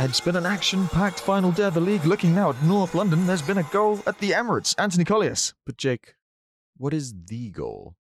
It's been an action-packed final day of the league. Looking now at North London, there's been a goal at the Emirates. Anthony Collius. But Jake, what is the goal?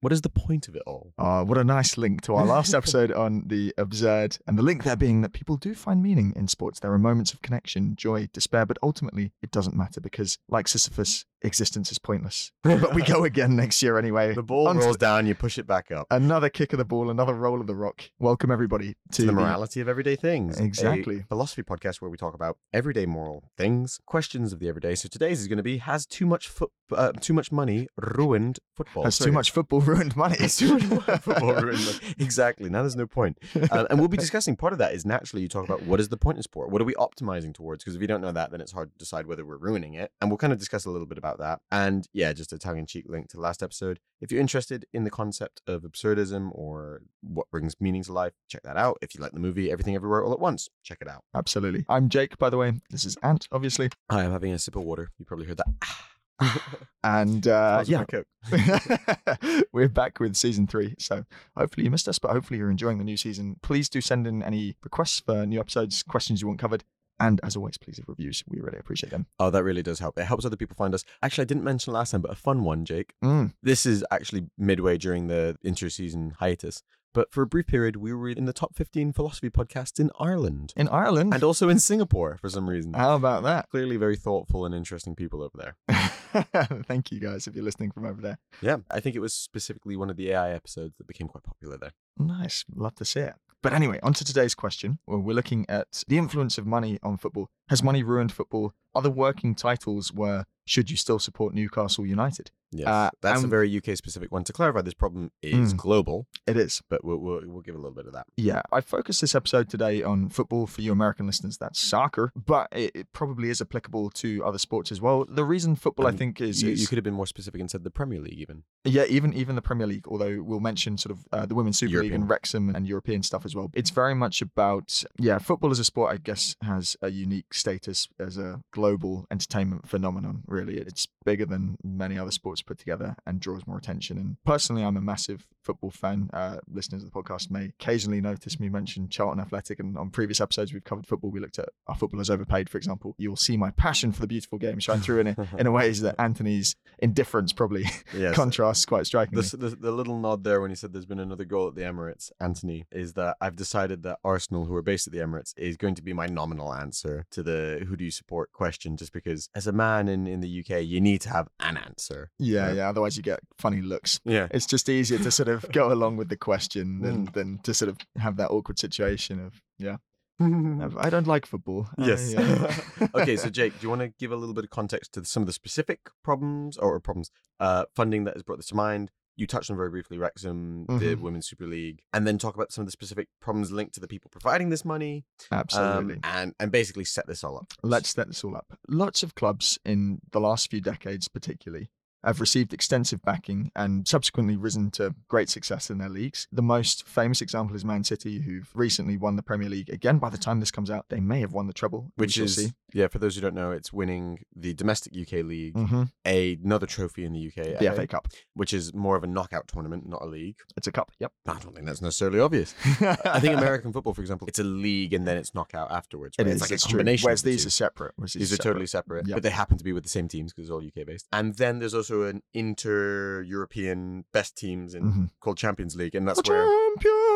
What is the point of it all? Oh, what a nice link to our last episode on the absurd. And the link there being that people do find meaning in sports. There are moments of connection, joy, despair, but ultimately it doesn't matter because, like Sisyphus, existence is pointless. but we go again next year anyway. The ball On to rolls down, you push it back up. Another kick of the ball, another roll of the rock. Welcome everybody to the morality of everyday things. Exactly. philosophy podcast where we talk about everyday moral things, questions of the everyday. So today's is going to be: Has too much foot, uh, too much money ruined football? Has too much football ruined money? Has too much football ruined money. Exactly. Now there's no point. Uh, and we'll be discussing part of that is naturally you talk about what is the point in sport? What are we optimizing towards? Because if you don't know that, then it's hard to decide whether we're ruining it. And we'll kind of discuss a little bit about that. And yeah, just a tongue in cheek link to the last episode. If you're interested in the concept of absurdism or what brings meaning to life, check that out. If you like the movie Everything Everywhere All at Once, check it out. Absolutely. I'm Jake, by the way. This is Ant, obviously. Hi, I'm having a sip of water. You probably heard that. And uh, yeah, we're back with season three. So hopefully you missed us, but hopefully you're enjoying the new season. Please do send in any requests for new episodes, questions you want covered. And as always, please leave reviews. We really appreciate them. Oh, that really does help. It helps other people find us. Actually, I didn't mention last time, but a fun one, Jake. Mm. This is actually midway during the inter-season hiatus. But for a brief period, we were in the top 15 philosophy podcasts in Ireland In Ireland, and also in Singapore for some reason. how about that? Clearly, very thoughtful and interesting people over there. Thank you guys if you're listening from over there. Yeah, I think it was specifically one of the AI episodes that became quite popular there. Nice. Love to see it. But anyway, on to today's question. Well, we're looking at the influence of money on football. Has money ruined football? Other working titles were Should you still support Newcastle United? Yes, Uh, that's a very UK specific one. To clarify, this problem is Mm. global, It is. but we'll, we'll, we'll give a little bit of that. Yeah, I focused this episode today on football for you American listeners. That's soccer, but it, it probably is applicable to other sports as well. The reason football, I Um, think, is, You, is you could have been more specific and said the Premier League, even. yeah, even even the Premier League. Although we'll mention sort of uh, the Women's Super League and Wrexham and European stuff as well. It's very much about yeah, football as a sport. I guess has a unique status as a global entertainment phenomenon. Really, it's bigger than many other sports put together and draws more attention. And personally, I'm a massive football fan. Uh, listeners of the podcast may occasionally notice me mention Charlton Athletic, and on previous episodes we've covered football. We looked at our footballers overpaid, for example. You'll see my passion for the beautiful game shine through in a, in a ways that Anthony's indifference probably Yes. contrasts quite strikingly. The, the, the little nod there when he said there's been another goal at the Emirates, Anthony, is that I've decided that Arsenal, who are based at the Emirates, is going to be my nominal answer to the who do you support question, just because as a man in, in the UK, you need to have an answer. Yeah, Right. yeah. Otherwise, you get funny looks. Yeah. It's just easier to sort of go along with the question than, Mm. than to sort of have that awkward situation of, yeah, I don't like football. Yes. uh, okay, so Jake, do you want to give a little bit of context to some of the specific problems or problems, uh, funding that has brought this to mind? You touched on very briefly Wrexham, the Mhm. Women's Super League, and then talk about some of the specific problems linked to the people providing this money, um, absolutely. and and basically set this all up. Let's set this all up. Lots of clubs in the last few decades, particularly, have received extensive backing and subsequently risen to great success in their leagues. The most famous example is Man City, who've recently won the Premier League. Again, by the time this comes out, they may have won the treble, which is see. yeah. For those who don't know, it's winning the domestic UK league, Mhm. a, another trophy in the UK, the FA Cup. which is more of a knockout tournament, not a league. It's a cup. Yep. I don't think that's necessarily obvious. I think American football, for example, it's a league and then it's knockout afterwards. It right? is. It's like it's a true. combination. Whereas of the these two. are separate. whereas These are totally separate, Yep. but they happen to be with the same teams because it's all UK based. And then there's also an inter-European best teams in Mhm. called Champions League, and that's The where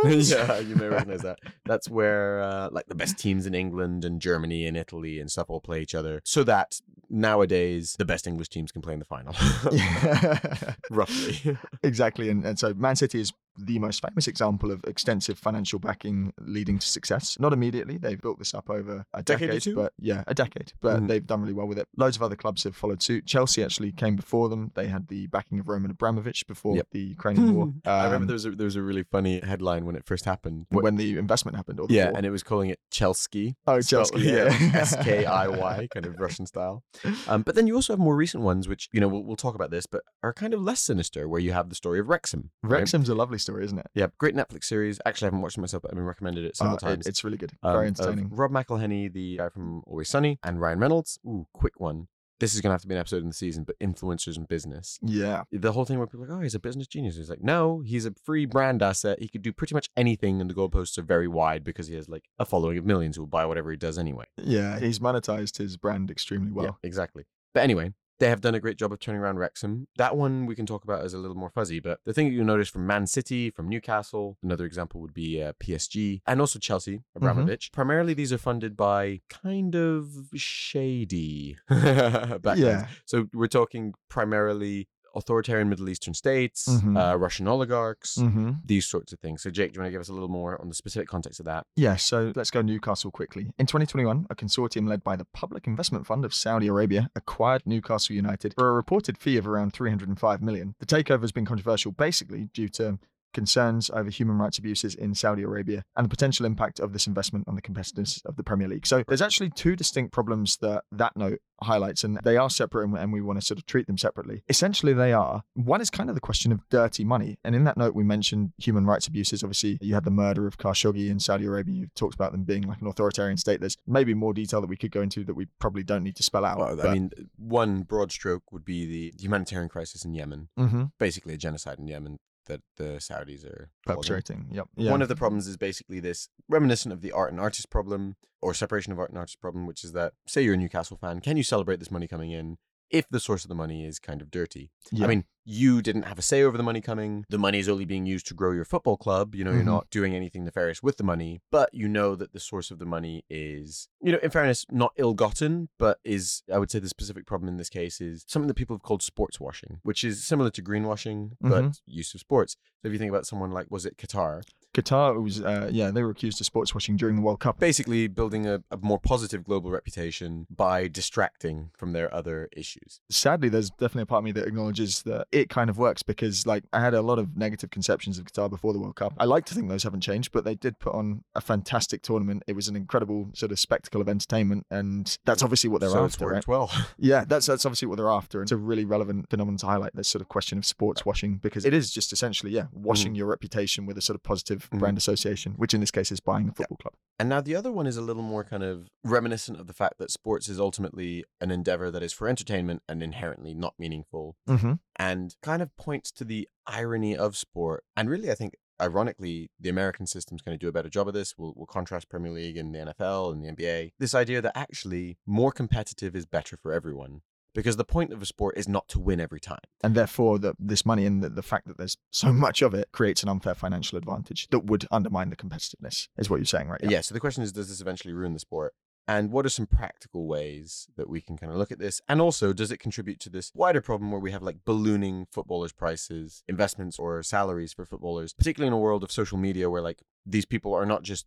champions. yeah, you may recognize that. That's where uh, like the best teams in England and Germany and Italy and stuff all play each other, so that nowadays the best English teams can play in the final. Roughly, exactly. And, and so Man City is the most famous example of extensive financial backing leading to success. Not immediately. They've built this up over a Decade decade, or two? but yeah, a decade. But Mhm. they've done really well with it. Loads of other clubs have followed suit. Chelsea actually came before them. They had the backing of Roman Abramovich before Yep. the Ukrainian war. I remember Um, there was a, there was a really funny headline when it first happened. Wh- when the investment happened. Or the yeah, war. and it was calling it Chelsea. oh, Chelsea. Yeah. S K I Y, kind of Russian style. Um, but then you also have more recent ones, which you know we'll, we'll talk about this, but are kind of less sinister, where you have the story of Wrexham. right? Wrexham's a lovely story, isn't it? yeah, great Netflix series. Actually, I haven't watched it myself, but I've been recommended it several Uh, times. it's really good. Um, Very entertaining. Rob McElhenney, the guy from Always Sunny, and Ryan Reynolds. Ooh, quick one. this is going to have to be an episode in the season, but influencers and business. Yeah. The whole thing where people are like, oh, he's a business genius. He's like, no, he's a free brand asset. He could do pretty much anything, and the goalposts are very wide because he has like a following of millions who will buy whatever he does anyway. Yeah. He's monetized his brand extremely well. Yeah, exactly. But anyway, they have done a great job of turning around Wrexham. That one we can talk about as a little more fuzzy, but the thing that you'll notice from Man City, from Newcastle, another example would be uh, PSG, and also Chelsea, Abramovich. Primarily, these are funded by kind of shady backgrounds. Yeah. So we're talking primarily authoritarian Middle Eastern states, Mhm. uh, Russian oligarchs, hmm these sorts of things. So, Jake, do you want to give us a little more on the specific context of that? Yeah, so let's go Newcastle quickly. In 2021, a consortium led by the Public Investment Fund of Saudi Arabia acquired Newcastle United for a reported fee of around 305 million. The takeover has been controversial basically due to concerns over human rights abuses in Saudi Arabia and the potential impact of this investment on the competitiveness of the Premier League. So there's actually two distinct problems that that note highlights, and they are separate, and- we want to sort of treat them separately. Essentially, they are one is kind of the question of dirty money, and in that note, we mentioned human rights abuses. Obviously, you had the murder of Khashoggi in Saudi Arabia. You've talked about them being like an authoritarian state. There's maybe more detail that we could go into that we probably don't need to spell out. Well, I mean, one broad stroke would be the humanitarian crisis in Yemen, hmm basically a genocide in Yemen that the Saudis are perpetrating. Yep. Yeah. One of the problems is basically this reminiscent of the art and artist problem or separation of art and artist problem, which is that, say you're a Newcastle fan, can you celebrate this money coming in if the source of the money is kind of dirty? Yeah. I mean, you didn't have a say over the money coming. The money is only being used to grow your football club. You know, you're Mhm. not doing anything nefarious with the money, but you know that the source of the money is, you know, in fairness, not ill gotten, but is, I would say the specific problem in this case is something that people have called sports washing, which is similar to greenwashing, but Mhm. use of sports. So if you think about someone like, was it Qatar? Qatar was, uh, yeah, they were accused of sports washing during the World Cup. Basically, building a, a more positive global reputation by distracting from their other issues. sadly, there's definitely a part of me that acknowledges that it kind of works because, like, I had a lot of negative conceptions of Qatar before the World Cup. I like to think those haven't changed, but they did put on a fantastic tournament. It was an incredible sort of spectacle of entertainment, and that's obviously what they're so after, right? well. Yeah, that's that's obviously what they're after. And it's a really relevant phenomenon to highlight this sort of question of sports washing because it is just essentially, yeah, washing your reputation with a sort of positive Brand association, which in this case is buying a football club. And now the other one is a little more kind of reminiscent of the fact that sports is ultimately an endeavor that is for entertainment and inherently not meaningful, Mm-hmm. and kind of points to the irony of sport. And really, I think. Ironically, the American system's going to do a better job of this. We'll, we'll contrast Premier League and the NFL and the NBA. This idea that actually more competitive is better for everyone. Because the point of a sport is not to win every time. And therefore, the, this money and the, the fact that there's so much of it creates an unfair financial advantage that would undermine the competitiveness, is what you're saying, right? Yeah. So the question is, does this eventually ruin the sport? And what are some practical ways that we can kind of look at this? And also, does it contribute to this wider problem where we have like ballooning footballers' prices, investments, or salaries for footballers, particularly in a world of social media where like these people are not just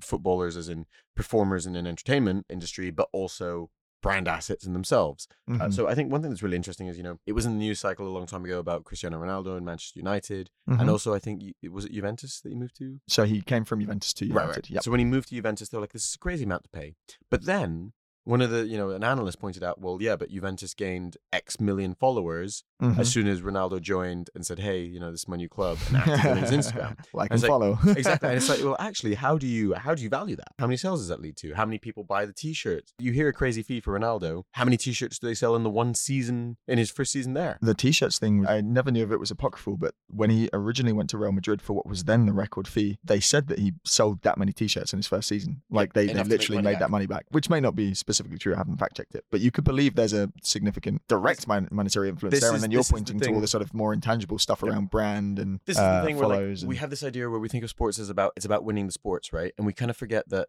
footballers as in performers in an entertainment industry, but also brand assets in themselves. Uh, Mhm. so I think one thing that's really interesting is, you know, it was in the news cycle a long time ago about Cristiano Ronaldo and Manchester United. Mhm. And also, I think, you- was it Juventus that he moved to? So he came from Juventus to United. Right, right. Yep. So when he moved to Juventus, they were like, "This is a crazy amount to pay." But then one of the, you know, an analyst pointed out, "Well, yeah, but Juventus gained X million followers Mhm. as soon as Ronaldo joined and said, "Hey, you know, this is my new club," and acted on his Instagram." like And and it's like- follow. exactly, and it's like, well, actually, how do you how do you value that? How many sales does that lead to? How many people buy the T-shirts? You hear a crazy fee for Ronaldo. How many T-shirts do they sell in the one season in his first season there? the t-shirts thing i never knew if it was apocryphal but when he originally went to real madrid for what was then the record fee they said that he sold that many t-shirts in his first season like they, they enough to make literally made back. that money back which may not be specifically true i haven't fact checked it but you could believe there's a significant direct mon- monetary influence This there then you're is the pointing to all the sort of more intangible stuff around brand and This is uh, the thing where like, follows we have this idea where we think of sports as about it's about winning the sports, right? And we kind of forget that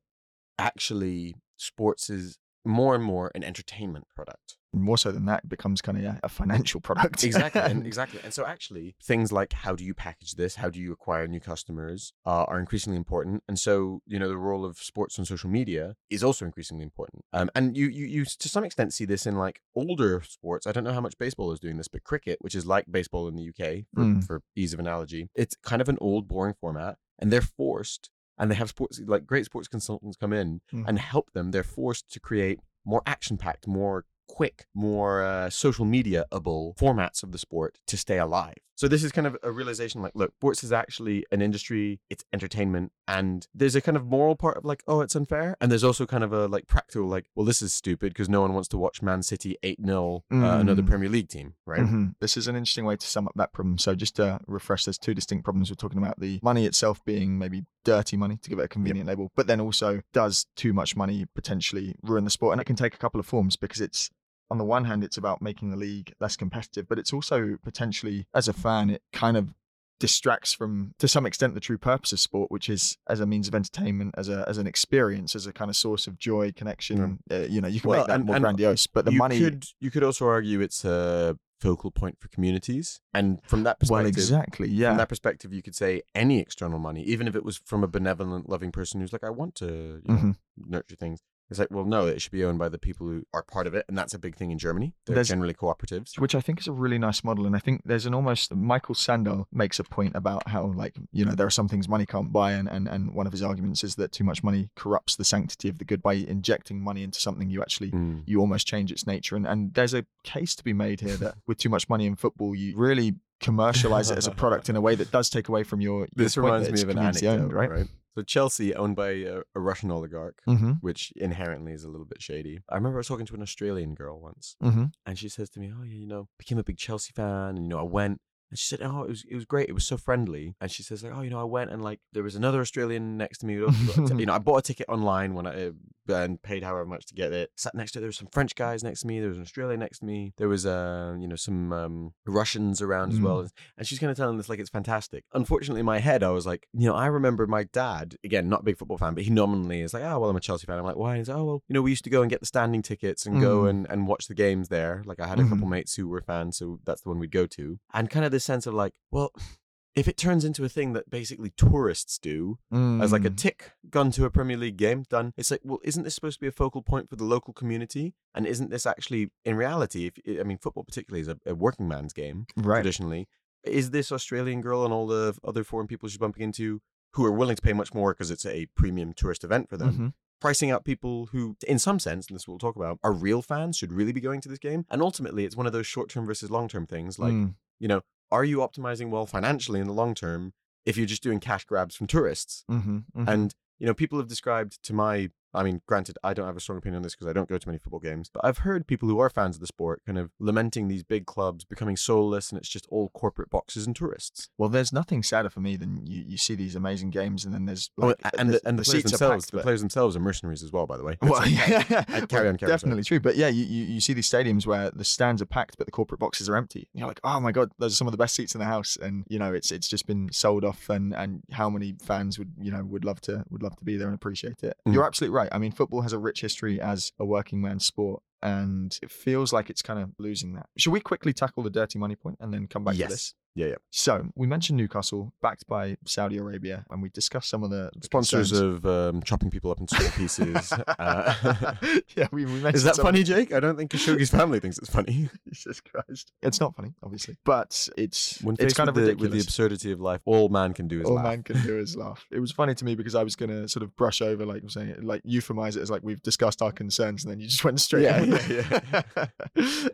actually sports is more and more an entertainment product. more so than that it becomes kind of yeah, a financial product Exactly, and exactly. And so actually, things like how do you package this, how do you acquire new customers, uh, are increasingly important. And so you know the role of sports on social media is also increasingly important. Um, and you you you to some extent see this in like older sports. I don't know how much baseball is doing this, but cricket, which is like baseball in the UK for, Mm. for ease of analogy, it's kind of an old boring format, and they're forced. And they have sports like great sports consultants come in Mhm. and help them. They're forced to create more action packed, more quick, more uh, social media able formats of the sport to stay alive. So this is kind of a realization like, look, sports is actually an industry, it's entertainment, and there's a kind of moral part of like, oh, it's unfair. And there's also kind of a like practical, like, well, this is stupid because no one wants to watch Man City 8 0 uh, another Mm. Premier League team, right? Mhm. This is an interesting way to sum up that problem. So, just to refresh, there's two distinct problems. We're talking about the money itself being maybe dirty money, to give it a convenient label, but then also does too much money potentially ruin the sport? And it can take a couple of forms because it's on the one hand, it's about making the league less competitive, but it's also potentially, as a fan, it kind of distracts from to some extent the true purpose of sport which is as a means of entertainment as a as an experience as a kind of source of joy connection uh, you know you can Well, make that and- more and grandiose but the you money Could, you could also argue it's a focal point for communities. And from that perspective, well exactly yeah From that perspective, you could say any external money, even if it was from a benevolent, loving person who's like, I want to you know, Mhm. nurture things. It's like, well, no, it should be owned by the people who are part of it, and that's a big thing in Germany. They're There's- generally cooperatives. which I think is a really nice model. And I think there's an almost Michael Sandel makes a point about how like you know there are some things money can't buy, and and and one of his arguments is that too much money corrupts the sanctity of the good by injecting money into something you actually Mm. you almost change its nature. And and there's a case to be made here that with too much money in football, you really commercialize it as a product in a way that does take away from your. your This reminds me of an anecdote, owned, right? right? So Chelsea, owned by a, a Russian oligarch, Mm-hmm. which inherently is a little bit shady. I remember I was talking to an Australian girl once, Mm-hmm. and she says to me, "Oh yeah, you know, became a big Chelsea fan, and you know, I went." And she said, "Oh, it was it was great. It was so friendly." And she says, "Like, oh, you know, I went and like there was another Australian next to me. who also got a t- you know, I bought a ticket online when I uh, and paid however much to get it. Sat next to there were some French guys next to me. There was an Australian next to me. There was uh, you know, some um, Russians around as well. And she's kind of telling this like it's fantastic. Unfortunately, in my head, I was like, you know, I remember my dad again, not a big football fan, but he nominally is like, oh well, I'm a Chelsea fan. I'm like, why? He's like, oh well, you know, we used to go and get the standing tickets and go Mm. and and watch the games there. Like I had a couple mates who were fans, so that's the one we'd go to. And kind of this sense of like, well. If it turns into a thing that basically tourists do, as like a Mm. tick gun to a Premier League game done. It's like, well, isn't this supposed to be a focal point for the local community? And isn't this actually, in reality, if I mean, football particularly is a, a working man's game right. traditionally. Is this Australian girl and all the other foreign people she's bumping into who are willing to pay much more because it's a premium tourist event for them? Mhm. Pricing out people who, in some sense, and this we'll talk about, are real fans, should really be going to this game. And ultimately, it's one of those short term versus long term things. Like, Mm. you know, are you optimizing well financially in the long term if you're just doing cash grabs from tourists? Mhm, mhm. And you know, people have described to my I mean, granted, I don't have a strong opinion on this because I don't go to many football games, but I've heard people who are fans of the sport kind of lamenting these big clubs becoming soulless and it's just all corporate boxes and tourists. Well, there's nothing sadder for me than you, you see these amazing games and then there's Oh, like, and the, and the, players seats themselves, packed, the players themselves are mercenaries as well, by the way. Well, like- yeah, Uh, carry on, carry on, definitely true. But yeah, you, you, you see these stadiums where the stands are packed, but the corporate boxes are empty. And you're like, oh my god, those are some of the best seats in the house, and you know, it's it's just been sold off. And and how many fans would you know would love to would love to be there and appreciate it? Mm. You're absolutely right. I mean, football has a rich history as a working man's sport. And it feels like it's kind of losing that. Should we quickly tackle the dirty money point and then come back Yes. to this? Yeah, yeah. So we mentioned Newcastle, backed by Saudi Arabia, and we discussed some of the, the Sponsors concerns. of um, chopping people up into small pieces. Uh, yeah, we, we mentioned is that some- funny, Jake? I don't think Khashoggi's family thinks it's funny. Jesus Christ. It's not funny, obviously, but it's When it's kind of the, ridiculous. with the absurdity of life, all man can do is all laugh. man can do is laugh. It was funny to me because I was going to sort of brush over, like I'm saying, like euphemize it as like we've discussed our concerns, and then you just went straight. Yeah, with yeah,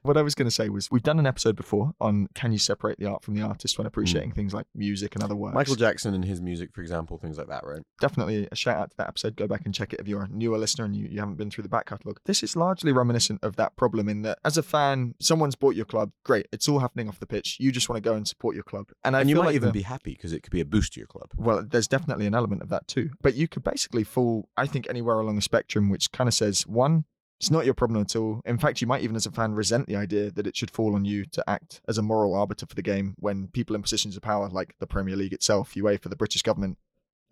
what I was going to say was we've done an episode before on can you separate the art from the artist when appreciating things like music and other works. Mm. Michael Jackson and his music, for example, things like that, right? definitely a shout out to that episode. Go back and check it if you're a newer listener and you, you haven't been through the back catalogue. This is largely reminiscent of that problem in that as a fan, someone's bought your club, great, it's all happening off the pitch. You just want to go and support your club. And, I and you might like even the- be happy because it could be a boost to your club. well, there's definitely an element of that too. But you could basically fall, I think, anywhere along the spectrum, which kind of says one, it's not your problem at all. In fact, you might even, as a fan, resent the idea that it should fall on you to act as a moral arbiter for the game when people in positions of power, like the Premier League itself, UEFA, the British government,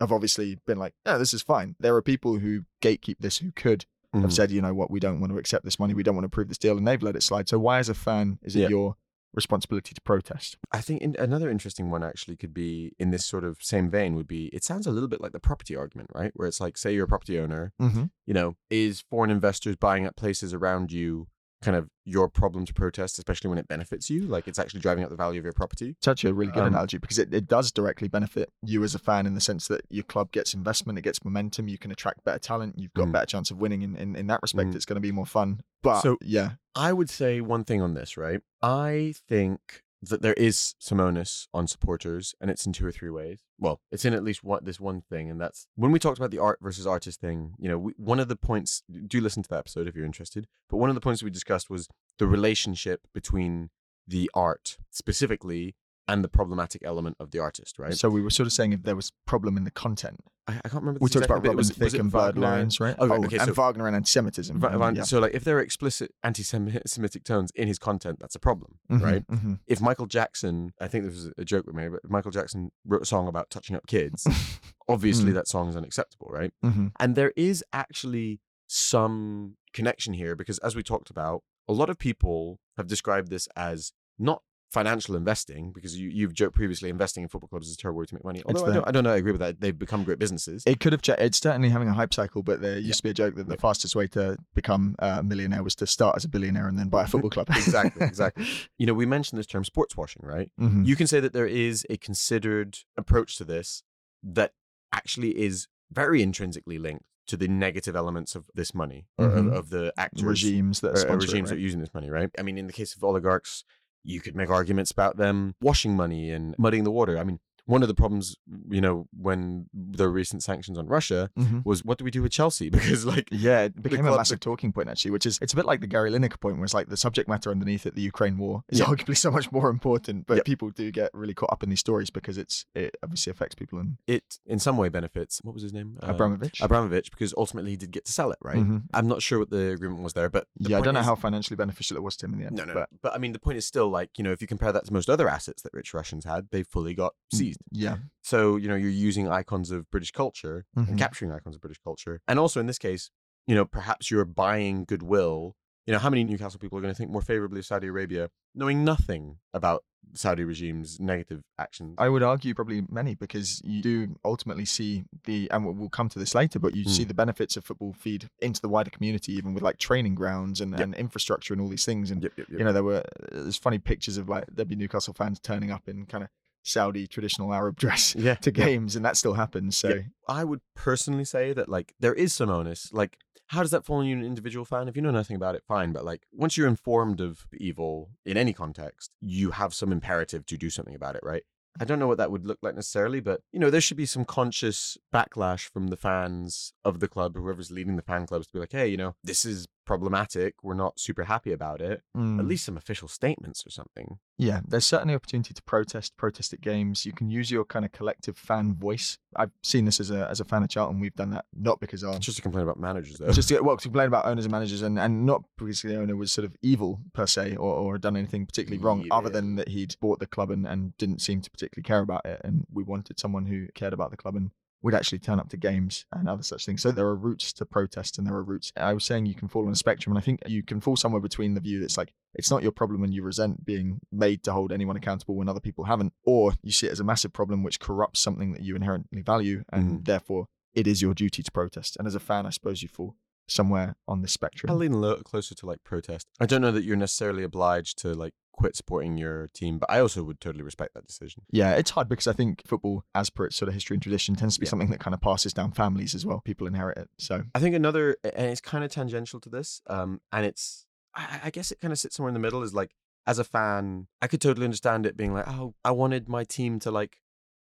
have obviously been like, yeah, this is fine. There are people who gatekeep this who could have Mhm. said, you know what, we don't want to accept this money, we don't want to approve this deal, and they've let it slide. So why, as a fan, is it Yeah. your responsibility to protest? I think in, another interesting one actually could be in this sort of same vein would be it sounds a little bit like the property argument, right? Where it's like, say you're a property owner, Mm-hmm. you know, is foreign investors buying up places around you kind of your problem to protest, especially when it benefits you? Like it's actually driving up the value of your property? It's actually a really good Um, analogy because it, it does directly benefit you as a fan in the sense that your club gets investment, it gets momentum, you can attract better talent, you've got a Mm. better chance of winning in, in, in that respect. Mm. It's going to be more fun. But So- yeah, I would say one thing on this, right? I think that there is some onus on supporters, and it's in two or three ways. Well, it's in at least one this one thing, and that's when we talked about the art versus artist thing. You know, we, one of the points. Do listen to that episode if you're interested. But one of the points we discussed was the relationship between the art specifically and the problematic element of the artist, right? So we were sort of saying if there was problem in the content. I, I can't remember. We talked about Robin was- Thicke and Wagner? lines, right? Oh, right, okay, and so- Wagner and anti-Semitism. Va- Van- yeah. So, like, if there are explicit anti-Semitic tones in his content, that's a problem, Mhm, right? mhm. If Michael Jackson, I think this was a joke we made, but if Michael Jackson wrote a song about touching up kids, obviously Mm. that song is unacceptable, right? Mhm. And there is actually some connection here because, as we talked about, a lot of people have described this as not financial investing because you, you've joked previously investing in football clubs is a terrible way to make money. Although I don't, I don't know, I agree with that. They've become great businesses. It could have. Ch- it's certainly having a hype cycle, but there used to be a joke that the Yeah. fastest way to become a millionaire was to start as a billionaire and then buy a football club. Exactly, exactly. you know, we mentioned this term sports washing, right? Mhm. You can say that there is a considered approach to this that actually is very intrinsically linked to the negative elements of this money or of, of the actors regimes that or, or sponsor it, regimes that are using this money, right? I mean, in the case of oligarchs, you could make arguments about them washing money and muddying the water. I mean, one of the problems, you know, when the recent sanctions on Russia Mhm. was what do we do with Chelsea? Because like Yeah, it became a massive talking point actually, which is it's a bit like the Gary Lineker point, where it's like the subject matter underneath it, the Ukraine war, is Yeah. arguably so much more important. But people do get really caught up in these stories because it's it obviously affects people. And it in some way benefits. What was his name? Uh, Abramovich. Abramovich, because ultimately he did get to sell it, right? Mhm. I'm not sure what the agreement was there, but Yeah, I don't know is- how financially beneficial it was to him in the end. No, no, but. But I mean, the point is still like you know, if you compare that to most other assets that rich Russians had, they fully got Mm. Yeah, So you know, you're using icons of British culture Mhm. and capturing icons of British culture, and also in this case, you know, perhaps you're buying goodwill. You know, how many Newcastle people are going to think more favorably of Saudi Arabia, knowing nothing about Saudi regime's negative actions? I would argue probably many because you do ultimately see the, and we'll- come to this later, but you see Mm. the benefits of football feed into the wider community, even with like training grounds and, Yep. and infrastructure and all these things. And Yep, yep, yep. you know, there were there's funny pictures of like there'd be Newcastle fans turning up in kind of Saudi traditional Arab dress yeah, to yeah. games, and that still happens. So Yeah. I would personally say that like there is some onus. Like, how does that fall on you, an individual fan? If you know nothing about it, fine. But like, once you're informed of evil in any context, you have some imperative to do something about it, right? I don't know what that would look like necessarily, but you know, there should be some conscious backlash from the fans of the club, whoever's leading the fan clubs, to be like, hey, you know, this is problematic. We're not super happy about it. mm, At least some official statements or something. yeah, there's certainly opportunity to protest, protest at games. You can use your kind of collective fan voice. I've seen this as a as a fan of Charlton. We've done that not because our Just to complain about managers, though. just to get well to complain about owners and managers and, and not because the owner was sort of evil per se or, or done anything particularly wrong other than that he'd bought the club and, and didn't seem to particularly care about it and we wanted someone who cared about the club and would actually turn up to games and other such things so there are routes to protest and there are routes i was saying you can fall on a spectrum and i think you can fall somewhere between the view that's like it's not your problem and you resent being made to hold anyone accountable when other people haven't or you see it as a massive problem which corrupts something that you inherently value and Mhm. therefore it is your duty to protest and as a fan i suppose you fall somewhere on this spectrum. I lean a little closer to like protest. I don't know that you're necessarily obliged to like quit supporting your team, but I also would totally respect that decision. Yeah, it's hard because I think football, as per its sort of history and tradition, tends to be Yeah. something that kind of passes down families as well. People inherit it. So I think another, and it's kind of tangential to this, um, and it's, I, I guess it kind of sits somewhere in the middle. Is like, as a fan, I could totally understand it being like, oh, I wanted my team to like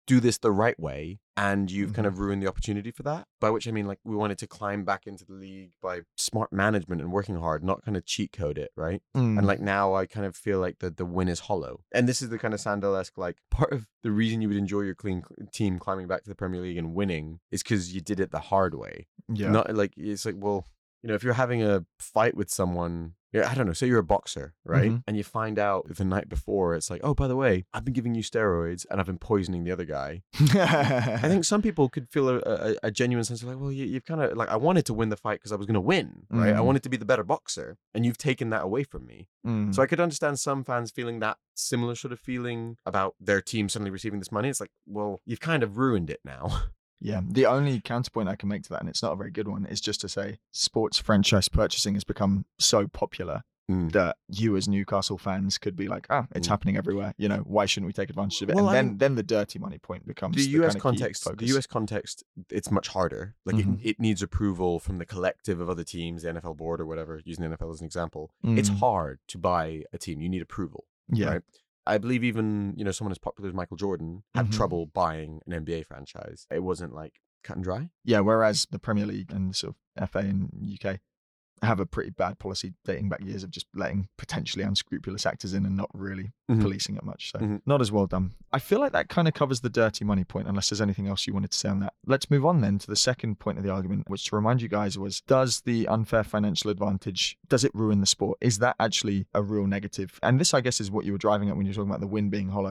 do this the right way, and you've kind of ruined the opportunity for that. By which I mean, like, we wanted to climb back into the league by smart management and working hard, not kind of cheat code it, right? mm, And like now, I kind of feel like the the win is hollow. And this is the kind of Sandel esque like part of the reason you would enjoy your clean team climbing back to the Premier League and winning is because you did it the hard way. yeah, Not like it's like well, you know, if you're having a fight with someone, yeah, I don't know. Say you're a boxer, right? Mhm. And you find out the night before, it's like, oh, by the way, I've been giving you steroids and I've been poisoning the other guy. I think some people could feel a, a, a genuine sense of like, well, you, you've kind of like, I wanted to win the fight because I was going to win, right? I Mhm. wanted to be the better boxer, and you've taken that away from me. Mm, So I could understand some fans feeling that similar sort of feeling about their team suddenly receiving this money. It's like, well, you've kind of ruined it now. yeah. The only counterpoint I can make to that, and it's not a very good one, is just to say sports franchise purchasing has become so popular Mm. that you as Newcastle fans could be like, ah, it's Mm. happening everywhere. You know, why shouldn't we take advantage of it? Well, and I then mean, then the dirty money point becomes the the, US kind of context, the. US context, it's much harder. Like Mhm. it, it needs approval from the collective of other teams, the NFL board or whatever. Using the NFL as an example, it's Mm, hard to buy a team. You need approval. yeah. right? I believe even you know someone as popular as Michael Jordan had Mhm. trouble buying an NBA franchise. It wasn't like cut and dry. Yeah, whereas the Premier League and sort of FA in UK have a pretty bad policy dating back years of just letting potentially unscrupulous actors in and not really Mhm. policing it much. So Mhm. not as well done. I feel like that kind of covers the dirty money point, unless there's anything else you wanted to say on that. Let's move on then to the second point of the argument, which to remind you guys was does the unfair financial advantage does it ruin the sport? Is that actually a real negative? And this I guess is what you were driving at when you were talking about the wind being hollow.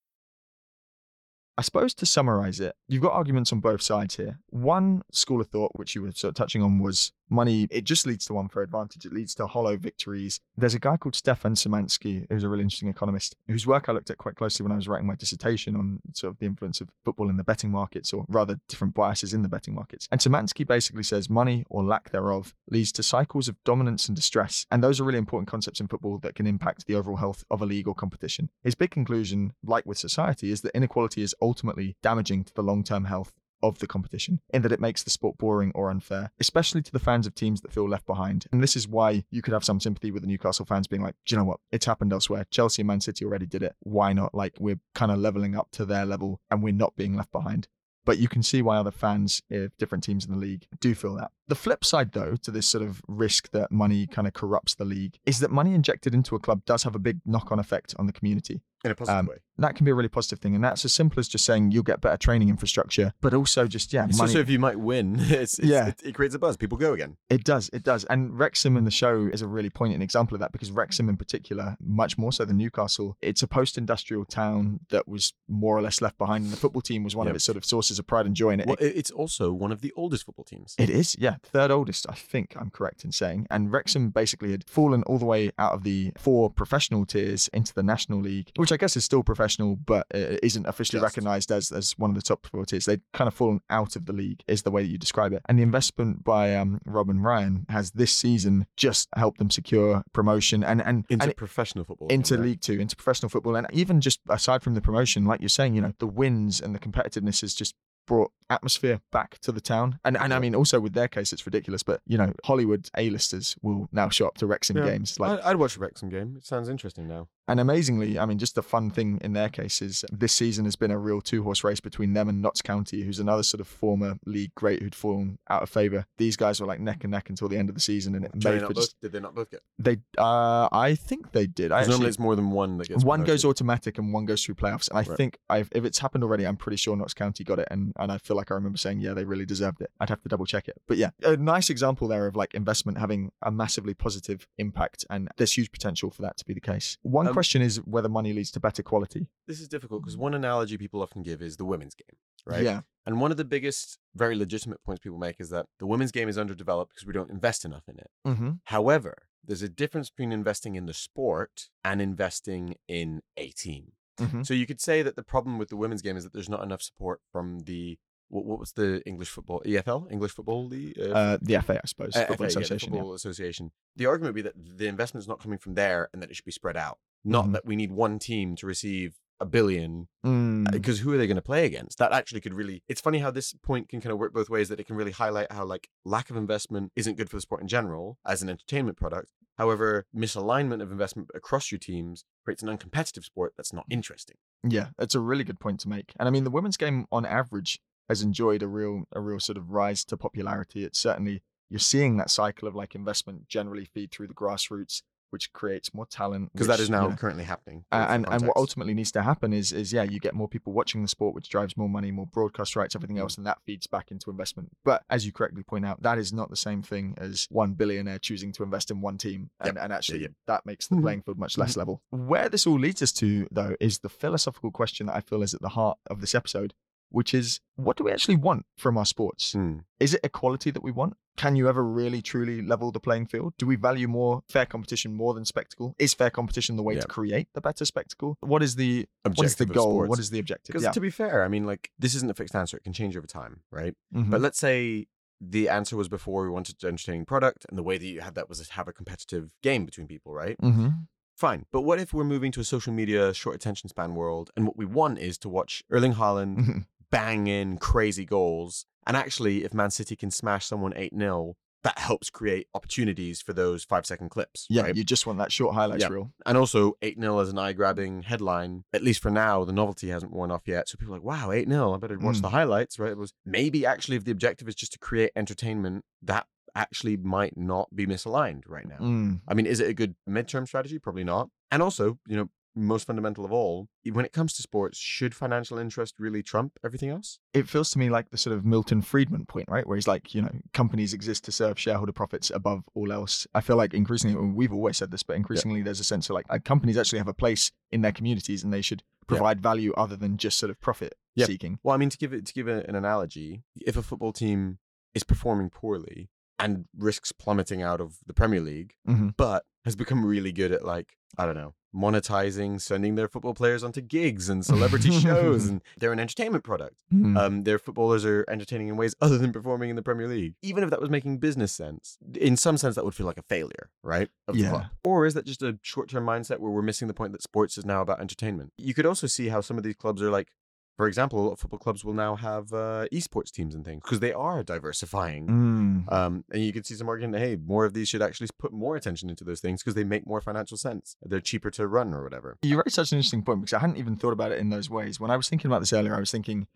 I suppose to summarize it, you've got arguments on both sides here. One school of thought, which you were sort of touching on, was money, it just leads to one unfair advantage. It leads to hollow victories. There's a guy called Stefan Szymanski, who's a really interesting economist, whose work I looked at quite closely when I was writing my dissertation on sort of the influence of football in the betting markets, or rather different biases in the betting markets. And Szymanski basically says money, or lack thereof, leads to cycles of dominance and distress. And those are really important concepts in football that can impact the overall health of a league or competition. His big conclusion, like with society, is that inequality is ultimately damaging to the long term health of the competition in that it makes the sport boring or unfair, especially to the fans of teams that feel left behind. And this is why you could have some sympathy with the Newcastle fans being like, do you know what? It's happened elsewhere. Chelsea and Man City already did it. Why not? Like, we're kind of leveling up to their level and we're not being left behind. But you can see why other fans of different teams in the league do feel that. The flip side, though, to this sort of risk that money kind of corrupts the league is that money injected into a club does have a big knock on effect on the community. In a positive Um, way. That can be a really positive thing. And that's as simple as just saying you'll get better training infrastructure, but also just, yeah, It's money. also if you might win, it's, it's, Yeah. it, it creates a buzz. People go again. It does, it does. And Wrexham in the show is a really poignant example of that because Wrexham in particular, much more so than Newcastle, it's a post-industrial town that was more or less left behind. And the football team was one of its sort of sources of pride and joy. And it, Well, it's also one of the oldest football teams. it is, yeah, third oldest, I think I'm correct in saying. And Wrexham basically had fallen all the way out of the four professional tiers into the National League, which I guess is still professional, but uh, isn't officially Just. recognised as, as one of the top four tiers. They'd kind of fallen out of the league, is the way that you describe it. And the investment by um, Rob and Ryan has this season just helped them secure promotion and, and, into and professional football. into right? League Two, into professional football, and even just aside from the promotion, like you're saying, you know, the wins and the competitiveness has just brought atmosphere back to the town. And and I mean, also with their case, it's ridiculous, but you know, Hollywood A-listers will now show up to Wrexham Yeah. games. Like, I'd, I'd watch a Wrexham game. It sounds interesting now. And amazingly, I mean, just the fun thing in their case is this season has been a real two-horse race between them and Notts County, who's another sort of former league great who'd fallen out of favour. These guys were like neck and neck until the end of the season, and it Did they, made not for both, just did they not both get? they. Uh, I think they did. I normally it's more than one that gets. one goes automatic and one goes through playoffs. And I Right. think I've, if it's happened already, I'm pretty sure Notts County got it. And, and I feel like I remember saying, yeah, they really deserved it. I'd have to double check it. But yeah, a nice example there of like investment having a massively positive impact. And there's huge potential for that to be the case. One Um, question is whether money leads to better quality. This is difficult because one analogy people often give is the women's game, right? Yeah. And one of the biggest, very legitimate points people make is that the women's game is underdeveloped because we don't invest enough in it. Mm-hmm. However, there's a difference between investing in the sport and investing in a team. Mhm. So you could say that the problem with the women's game is that there's not enough support from the what, what was the English football EFL English Football League uh, Uh, the FA, I suppose. uh, Football FA, yeah, the Association. yeah. Football Association. The argument would be that the investment is not coming from there and that it should be spread out. Not Mhm. that we need one team to receive a billion Mm. because who are they going to play against? That actually could really. It's funny how this point can kind of work both ways. That it can really highlight how like lack of investment isn't good for the sport in general as an entertainment product. However, misalignment of investment across your teams creates an uncompetitive sport that's not interesting. Yeah, it's a really good point to make. And I mean, the women's game on average has enjoyed a real, a real sort of rise to popularity. It's certainly you're seeing that cycle of like investment generally feed through the grassroots, which creates more talent. Because that is you now know, currently happening. uh, and and what ultimately needs to happen is is yeah, you get more people watching the sport, which drives more money, more broadcast rights, everything Mm. else, and that feeds back into investment. But as you correctly point out, that is not the same thing as one billionaire choosing to invest in one team, and, and actually yep. that makes the Mhm. playing field much less level. Where this all leads us to, though, is the philosophical question that I feel is at the heart of this episode. Which is what do we actually want from our sports? Hmm. Is it equality that we want? Can you ever really truly level the playing field? Do we value more fair competition more than spectacle? Is fair competition the way Yeah. to create the better spectacle? What is the what is the Objective goal? sports. What is the objective? Because Yeah. to be fair, I mean, like this isn't a fixed answer; it can change over time, right? Mhm. But let's say the answer was before we wanted an entertaining product, and the way that you had that was to have a competitive game between people, right? Mhm. Fine. But what if we're moving to a social media, short attention span world, and what we want is to watch Erling Haaland Mhm. Bang in crazy goals, and actually, if Man City can smash someone eight 0 that helps create opportunities for those five second clips. yeah, right? you just want that short highlights Yeah. reel. And also, 8 0 as an eye grabbing headline, at least for now, the novelty hasn't worn off yet. So people are like, wow, 8 0, I better watch Mm. the highlights, right? It was maybe actually, if the objective is just to create entertainment, that actually might not be misaligned right now. Mm. I mean, is it a good midterm strategy? Probably not. And also, you know, most fundamental of all, when it comes to sports, should financial interest really trump everything else? It feels to me like the sort of Milton Friedman point, right? Where he's like, you know, companies exist to serve shareholder profits above all else. I feel like increasingly, we've always said this, but increasingly there's a sense of like uh, companies actually have a place in their communities and they should provide value other than just sort of profit Yeah. seeking. Well, I mean, to give it to give an analogy, if a football team is performing poorly and risks plummeting out of the Premier League, Mhm. but has become really good at like I don't know monetizing, sending their football players onto gigs and celebrity shows, and they're an entertainment product. Mm. Um, their footballers are entertaining in ways other than performing in the Premier League. Even if that was making business sense, in some sense, that would feel like a failure, right? Of the Yeah. club. Or is that just a short term mindset where we're missing the point that sports is now about entertainment? You could also see how some of these clubs are like, for example, a lot of football clubs will now have uh, esports teams and things because they are diversifying. Mm. Um, and you can see some argument, that, hey, more of these should actually put more attention into those things because they make more financial sense. They're cheaper to run or whatever. You raised such an interesting point because I hadn't even thought about it in those ways. When I was thinking about this earlier, I was thinking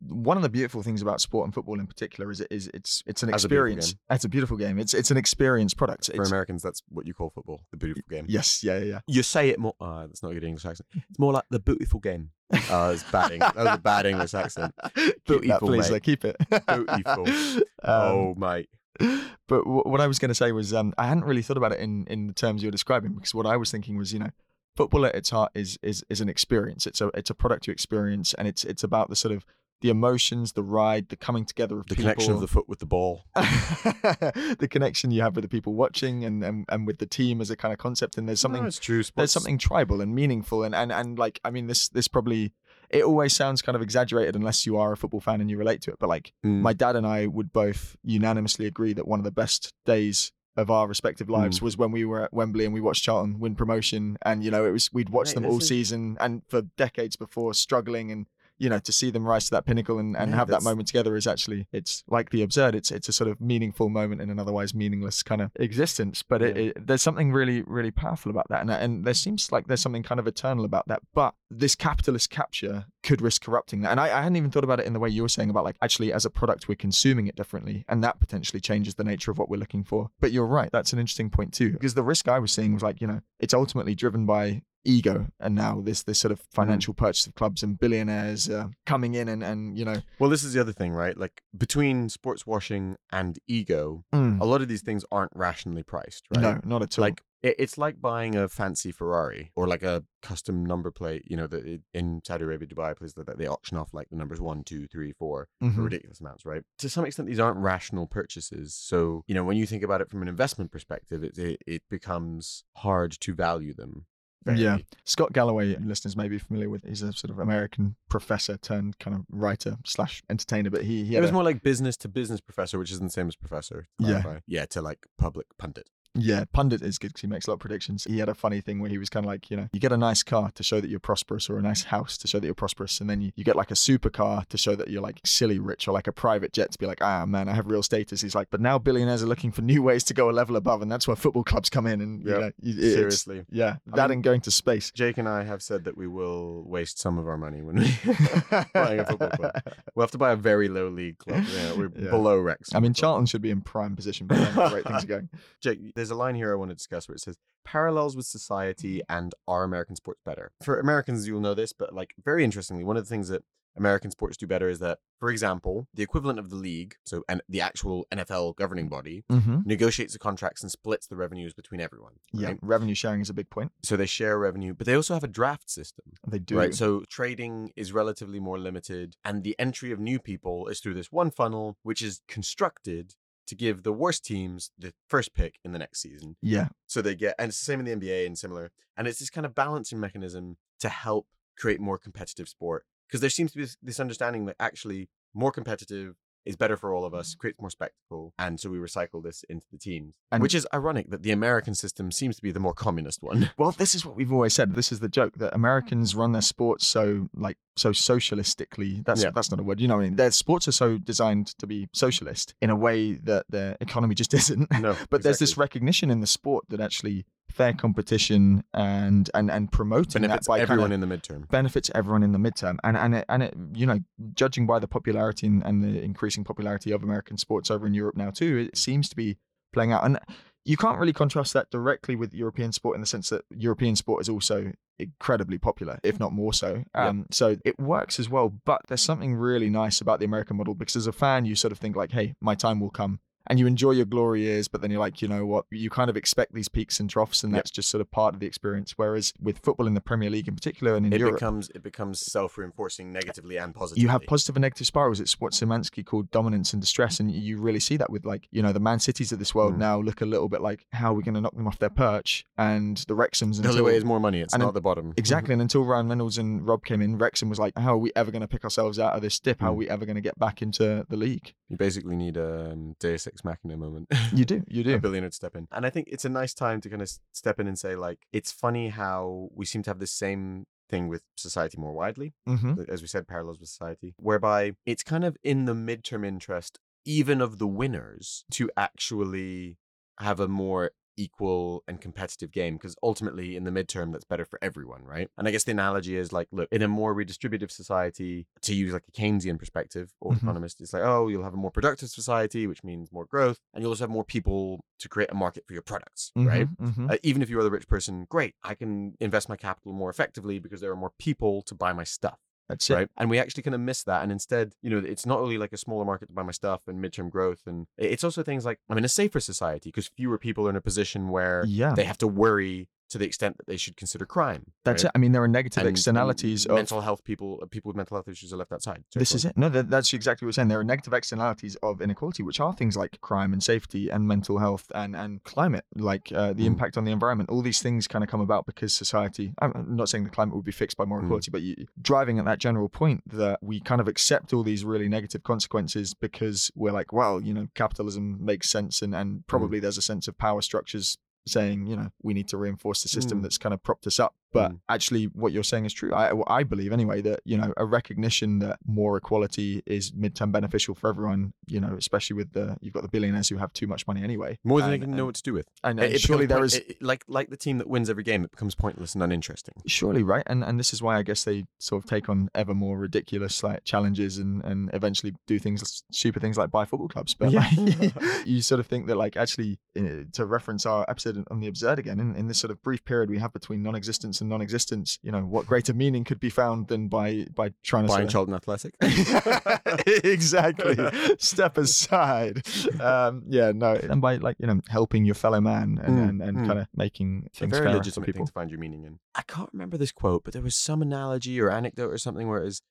one of the beautiful things about sport and football in particular is it is it's it's an As experience. It's a beautiful game. It's it's an experience product. For It's, Americans, that's what you call football, the beautiful game. yes, yeah, yeah, yeah. You say it more. Uh, that's not a good English accent. It's more like the beautiful game. Uh, it's bad. That was a bad English accent. Beautiful, please. mate. Like, keep it. Beautiful. Um, oh, mate. but w- what I was going to say was um, I hadn't really thought about it in in the terms you're describing because what I was thinking was you know football at its heart is is is an experience. It's a it's a product you experience, and it's it's about the sort of the emotions, the ride, the coming together of The people. connection of the foot with the ball. the connection you have with the people watching and, and and with the team as a kind of concept. And there's something No, it's true. there's something tribal and meaningful and, and and like I mean this this probably it always sounds kind of exaggerated unless you are a football fan and you relate to it. But like Mm. my dad and I would both unanimously agree that one of the best days of our respective lives was when we were at Wembley and we watched Charlton win promotion and you know it was we'd watched Mate, them all is- season and for decades before struggling and you know to see them rise to that pinnacle and, and Mate, have that moment together is actually it's like the absurd it's it's a sort of meaningful moment in an otherwise meaningless kind of existence. But it, Yeah. it, there's something really really powerful about that. And, and there seems like there's something kind of eternal about that. But this capitalist capture could risk corrupting that. And I, I hadn't even thought about it in the way you were saying about like actually as a product we're consuming it differently. And that potentially changes the nature of what we're looking for. But you're right. That's an interesting point too. Because the risk i was seeing was like you know it's ultimately driven by ego and now this this sort of financial purchase of clubs and billionaires uh, coming in and and you know Well, this is the other thing, right? Like between sports washing and ego, mm, a lot of these things aren't rationally priced, right? no not at all Like it's like buying a fancy Ferrari or like a custom number plate. You know, that in Saudi Arabia, Dubai, places like that, they auction off like the numbers one, two, three, four, for Mhm. ridiculous amounts, right? To some extent, these aren't rational purchases. So you know, when you think about it from an investment perspective, it it, it becomes hard to value them. Yeah. Scott Galloway, listeners may be familiar with. He's a sort of American professor turned kind of writer slash entertainer, but he he It was a- more like business to business professor, which isn't the same as professor. Yeah. clarify. Yeah, to like public pundit. Yeah, pundit is good because he makes a lot of predictions. He had a funny thing where he was kind of like, you know, you get a nice car to show that you're prosperous, or a nice house to show that you're prosperous, and then you, you get like a supercar to show that you're like silly rich, or like a private jet to be like, ah man, I have real status. He's like, but now billionaires are looking for new ways to go a level above, and that's where football clubs come in. And you know, Seriously. yeah, I that mean- and going to space. Jake and I have said that we will waste some of our money when we buying a football club. We'll have to buy a very low league club. Yeah, we're Yeah. below Rex. I mean. Charlton should be in prime position by then. The way things are going. Jake, there's a line here I want to discuss where it says parallels with society and are American sports better? For Americans, you'll know this, but like very interestingly, one of the things that American sports do better is that, for example, the equivalent of the league, so and the actual NFL governing body, Mm-hmm. negotiates the contracts and splits the revenues between everyone. Yeah, revenue sharing is a big point. So they share revenue, but they also have a draft system. They do. Right. So trading is relatively more limited, and the entry of new people is through this one funnel, which is constructed to give the worst teams the first pick in the next season. yeah, So they get, and it's the same in the NBA and similar. And it's this kind of balancing mechanism to help create more competitive sport. Because there seems to be this, this understanding that actually more competitive is better for all of us, mm-hmm. creates more spectacle. And so we recycle this into the teams, And- which is ironic that the American system seems to be the more communist one. Well, this is what we've always said. This is the joke that mm. Americans run their sports so like so socialistically. That's Yeah. that's not a word. You know, what I mean, their sports are so designed to be socialist in a way that their economy just isn't. No, but there's this recognition in the sport that actually fair competition and and and promoting benefits that by everyone in the midterm. benefits everyone in the midterm and and it, and it you know judging by the popularity and, and the increasing popularity of American sports over in Europe now too it seems to be playing out and you can't really contrast that directly with European sport in the sense that European sport is also incredibly popular if not more so Yeah. um so it works as well but there's something really nice about the American model because as a fan you sort of think like hey my time will come and you enjoy your glory years, but then you're like, you know what? You kind of expect these peaks and troughs, and Yep. that's just sort of part of the experience. Whereas with football in the Premier League in particular, and in It Europe, becomes it becomes self reinforcing negatively and positively. you have positive and negative spirals. It's what Szymanski called dominance and distress, and you really see that with like you know the Man Cities of this world Mm. now look a little bit like how are we going to knock them off their perch, and the Wrexhams the only way is more money. It's not then- the bottom. exactly, and until Ryan Reynolds and Rob came in, Wrexham was like, how are we ever going to pick ourselves out of this dip? How are Mm. we ever going to get back into the league? You basically need a um, Deus Ex Machina moment. You do, you do. a billionaire to step in. And I think it's a nice time to kind of step in and say, like, it's funny how we seem to have the same thing with society more widely. hmm As we said, parallels with society, whereby it's kind of in the midterm interest, even of the winners, to actually have a more equal and competitive game because ultimately in the midterm that's better for everyone right and i guess the analogy is like look in a more redistributive society to use like a keynesian perspective or Mhm. economist it's like oh you'll have a more productive society which means more growth and you'll also have more people to create a market for your products right hmm uh, even if you are the rich person, great. I can invest my capital more effectively because there are more people to buy my stuff, That's it. right? And we actually kind of miss that. And instead, you know, it's not only like a smaller market to buy my stuff and midterm growth, and it's also things like I'm in a safer society because fewer people are in a position where Yeah, they have to worry to the extent that they should consider crime. that's right? it. I mean, there are negative And- externalities of mental health people. uh, People with mental health issues are left outside. Sorry, This is it. No, that, that's exactly what we're saying. There are negative externalities of inequality, which are things like crime and safety and mental health and, and climate, like uh, the Mm. impact on the environment. All these things kind of come about because society, I'm I'm not saying the climate will be fixed by more Mm. equality, but you, driving at that general point that we kind of accept all these really negative consequences because we're like, well, you know, capitalism makes sense and, Mm. and probably there's a sense of power structures saying, you know, we need to reinforce the system Mm. that's kind of propped us up. But Mm. actually, what you're saying is true. I, I believe, anyway, that you know a recognition that more equality is midterm beneficial for everyone. You know, especially with the you've got the billionaires who have too much money anyway. More than they and- can know what to do with. And, and it surely there it- like like the team that wins every game. It becomes pointless and uninteresting. surely right, and and this is why I guess they sort of take on ever more ridiculous like challenges and and eventually do things stupid things like buy football clubs. But Yeah. like, you sort of think that like actually uh, to reference our episode on the absurd again in, in this sort of brief period we have between non-existence and non-existence, you know, what greater meaning could be found than by by trying to sort Buying of- Charlton Athletic. exactly. Step aside. Um, yeah, no. And by like you know helping your fellow man and Mm, and, and mm. kind of making a things very fairer for legitimate thing people. to find your meaning in. I can't remember this quote, but there was some analogy or anecdote or something where it was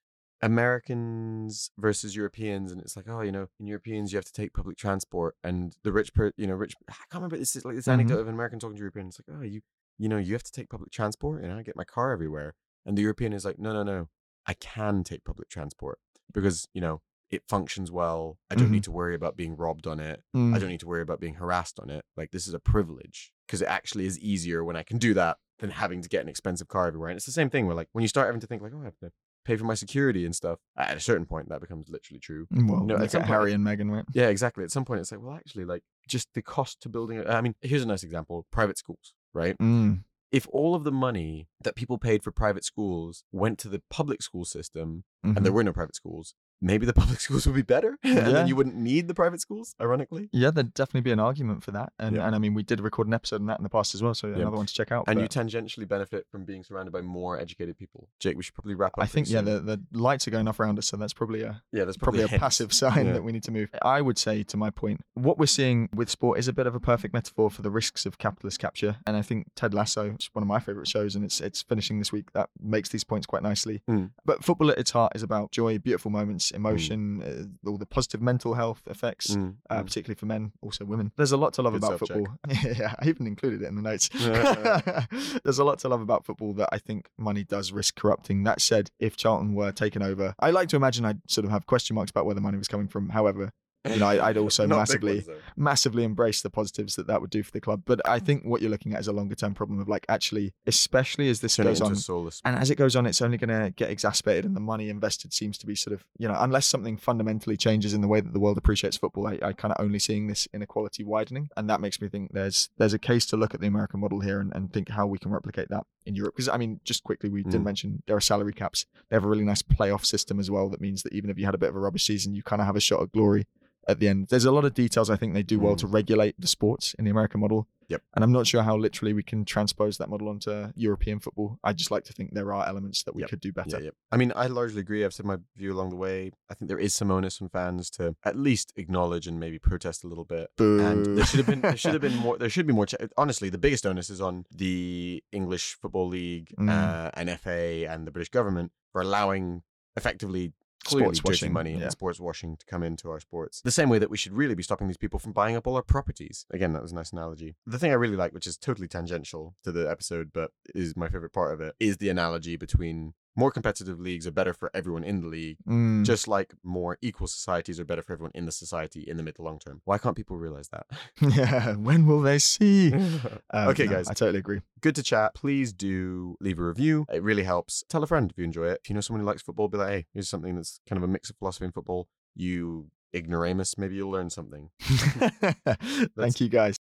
Americans versus Europeans, and it's like, oh, you know, in Europeans you have to take public transport, and the rich, per, you know, rich. I can't remember. This is like this Mhm. anecdote of an American talking to European. It's like, oh, you, you know, you have to take public transport, and I get my car everywhere, and the European is like, no, no, no, I can take public transport because you know it functions well. I don't Mhm. need to worry about being robbed on it. Mm. I don't need to worry about being harassed on it. Like this is a privilege because it actually is easier when I can do that than having to get an expensive car everywhere. And it's the same thing where like when you start having to think like, oh, I have to pay for my security and stuff. At a certain point, that becomes literally true. Well, No, at look some at point- Harry and Meghan, right? Yeah, exactly. At some point, it's like, well, actually, like just the cost to building. A, I mean, here's a nice example: private schools, right? Mm. If all of the money that people paid for private schools went to the public school system, Mhm. and there were no private schools, maybe the public schools would be better, and Yeah. then you wouldn't need the private schools. Ironically, Yeah, there'd definitely be an argument for that. And, Yeah. and I mean, we did record an episode on that in the past as well. So another one to check out. and you tangentially benefit from being surrounded by more educated people. Jake, we should probably wrap up. I think, yeah, the, the lights are going off around us. So that's probably a, yeah, that's probably, a hint. passive sign Yeah. that we need to move. I would say, to my point, what we're seeing with sport is a bit of a perfect metaphor for the risks of capitalist capture. And I think Ted Lasso, which is one of my favorite shows, and it's it's finishing this week, that makes these points quite nicely. Mm. But football at its heart is about joy, beautiful moments, emotion, uh, all the positive mental health effects. Mm, Uh, mm. particularly for men, also women. There's a lot to love Good about Jack. football. yeah, I even included it in the notes. There's a lot to love about football that I think money does risk corrupting. That said, if Charlton were taken over, I like to imagine I'd sort of have question marks about where the money was coming from. However, you know, I- I'd also massively- ones, massively embrace the positives that that would do for the club. But I think what you're looking at is a longer term problem of like actually, especially as this Turn goes on, soulless. and as it goes on, it's only going to get exacerbated, and the money invested seems to be sort of, you know, unless something fundamentally changes in the way that the world appreciates football, I, I kind of only seeing this inequality widening, and that makes me think there's there's a case to look at the American model here and, and think how we can replicate that in Europe. Because I mean, just quickly, we did Mm. mention there are salary caps. They have a really nice playoff system as well. That means that even if you had a bit of a rubbish season, you kind of have a shot at glory at the end. There's a lot of details I think they do well Mm. to regulate the sports in the American model. Yep. And I'm not sure how literally we can transpose that model onto European football. I just like to think there are elements that we Yep. could do better. Yeah, yeah. I mean, I largely agree. I've said my view along the way. I think there is some onus on fans to at least acknowledge and maybe protest a little bit. And Boo. there should have been there should have been more there should be more che- honestly the biggest onus is on the English Football League Mm. uh, and FA and the British government for allowing effectively clearly Sports washing, money yeah. and sports washing to come into our sports. The same way that we should really be stopping these people from buying up all our properties. Again, that was a nice analogy. The thing I really like, which is totally tangential to the episode, but is my favorite part of it, is the analogy between more competitive leagues are better for everyone in the league, Mm. just like more equal societies are better for everyone in the society in the mid to long term. Why can't people realize that? yeah. When will they see? Um, okay, no, guys. I totally agree. Good to chat. Please do leave a review. It really helps. Tell a friend if you enjoy it. If you know someone who likes football, be like, hey, here's something that's kind of a mix of philosophy and football. You ignoramus, maybe you'll learn something. Thank you, guys.